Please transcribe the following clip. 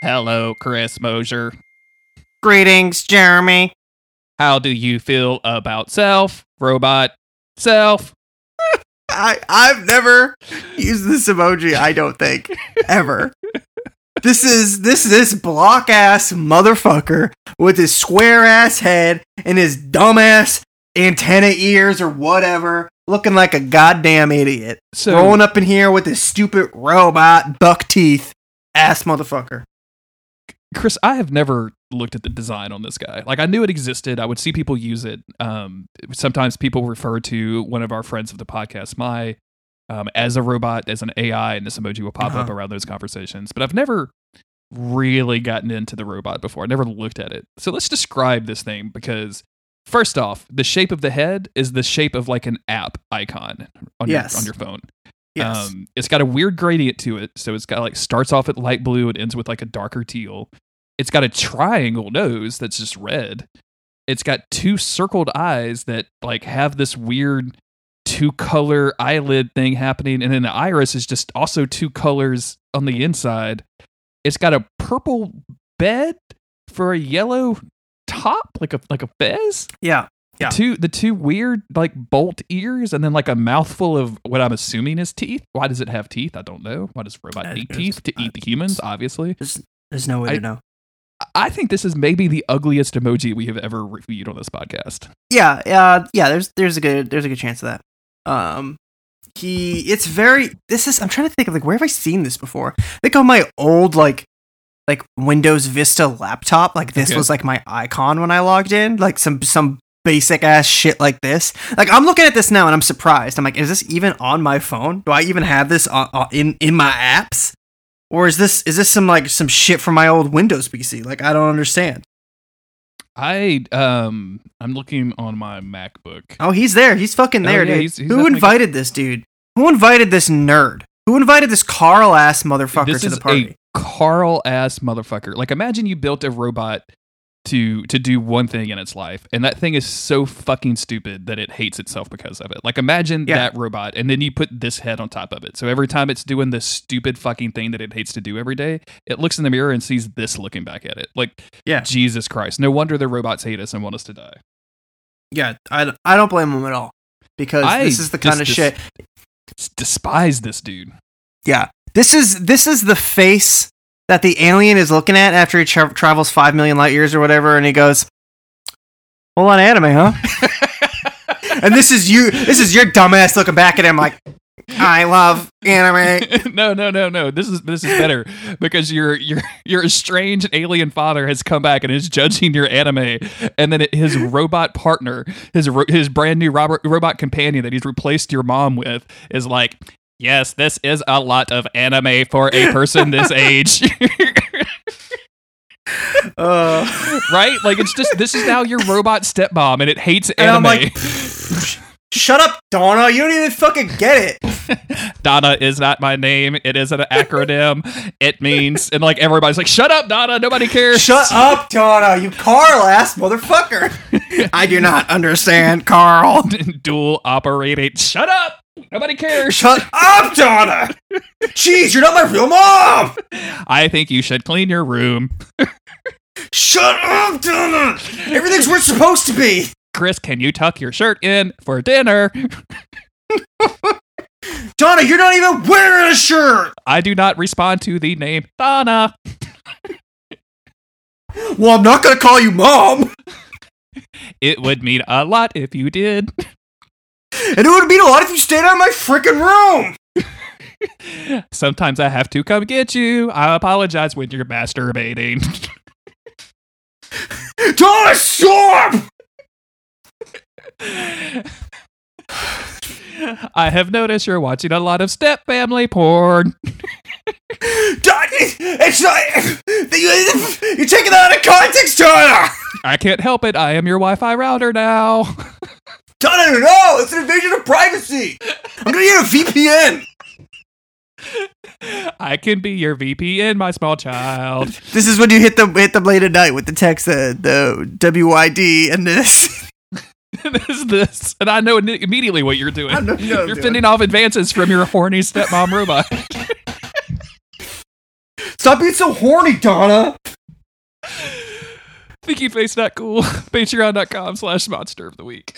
Hello, Chris Mosier. Greetings, Jeremy. How do you feel about self, robot, self? I I've never used this emoji. I don't think ever. This is this this block ass motherfucker with his square ass head and his dumb ass antenna ears or whatever, looking like a goddamn idiot. So, Rolling up in here with his stupid robot buck teeth ass motherfucker. Chris, I have never looked at the design on this guy. Like I knew it existed. I would see people use it. Um, sometimes people refer to one of our friends of the podcast, my, um, as a robot, as an AI, and this emoji will pop up Uh-huh. around those conversations. But I've never really gotten into the robot before. I never looked at it. So let's describe this thing because first off, the shape of the head is the shape of like an app icon on Yes. your on your phone. Yes. Um, it's got a weird gradient to it. So it's got like starts off at light blue and ends with like a darker teal. It's got a triangle nose that's just red. It's got two circled eyes that like have this weird two color eyelid thing happening. And then the iris is just also two colors on the inside. It's got a purple bed for a yellow top, like a like a fez yeah. The Yeah. two the two weird like bolt ears and then like a mouthful of what I'm assuming is teeth. Why does it have teeth? I don't know. Why does robot Uh, need teeth to eat the humans? Obviously, There's there's no way I- to know. I think this is maybe the ugliest emoji we have ever reviewed on this podcast. Yeah, uh, yeah. There's there's a good there's a good chance of that. Um, he it's very. This is I'm trying to think of like where have I seen this before? I think on my old like like Windows Vista laptop. Like this Okay. was like my icon when I logged in. Like some some basic ass shit like this. Like I'm looking at this now and I'm surprised. I'm like, is this even on my phone? Do I even have this on, on, in in my apps? Or is this is this some like some shit from my old Windows PC? Like I don't understand. I um I'm looking on my MacBook. Oh, he's there. He's fucking Oh, there, yeah, dude. he's- he's Who invited this dude? Who invited this nerd? Who invited this Carl ass motherfucker this to the party? Carl ass motherfucker. Like imagine you built a robot to to do one thing in its life, and that thing is so fucking stupid that it hates itself because of it. Like imagine Yeah. that robot, and then you put this head on top of it. So every time it's doing this stupid fucking thing that it hates to do every day, it looks in the mirror and sees this looking back at it. Like Yeah. Jesus Christ! No wonder the robots hate us and want us to die. yeah, I, I don't blame them at all because I this is the kind of shit. Despise this dude. Yeah, this is this is the face that the alien is looking at after he tra- travels five million light years or whatever, and he goes, "Well, on anime, huh?" and this is you. This is your dumbass looking back at him like, "I love anime." no, no, no, no. This is this is better because your your your estranged alien father has come back and is judging your anime, and then it, his robot partner, his ro- his brand new robot robot companion that he's replaced your mom with, is like, yes, this is a lot of anime for a person this age. Uh, right? Like it's just this is now your robot stepmom, and it hates and I'm anime. like, "Shut up, Donna! You don't even fucking get it." Donna is not my name. It is an acronym. it means, and like everybody's like, "Shut up, Donna! Nobody cares." Shut up, Donna! You Carl ass motherfucker! I do not understand, Carl. Dual operating. Shut up! Nobody cares. Shut up, Donna! Jeez, you're not my real mom! I think you should clean your room. Shut up, Donna! Everything's where it's supposed to be! Chris, can you tuck your shirt in for dinner? Donna, you're not even wearing a shirt! I do not respond to the name Donna. Well, I'm not gonna call you mom! It would mean a lot if you did. And it would mean a lot if you stayed out of my freaking room! Sometimes I have to come get you. I apologize when you're masturbating. Stop! I have noticed you're watching a lot of step family porn. It's not. You're taking that out of context, Donna! I can't help it. I am your Wi Fi router now. Donna, no, it's an invasion of privacy. I'm gonna get a VPN. I can be your VPN, my small child. This is when you hit them hit them late at night with the text uh, the the WID and this. this this, and I know immediately what you're doing. Know- you know you're doing. fending off advances from your horny stepmom robot. Stop being so horny, Donna. Thinky face not cool. Patreon.com slash monster of the week.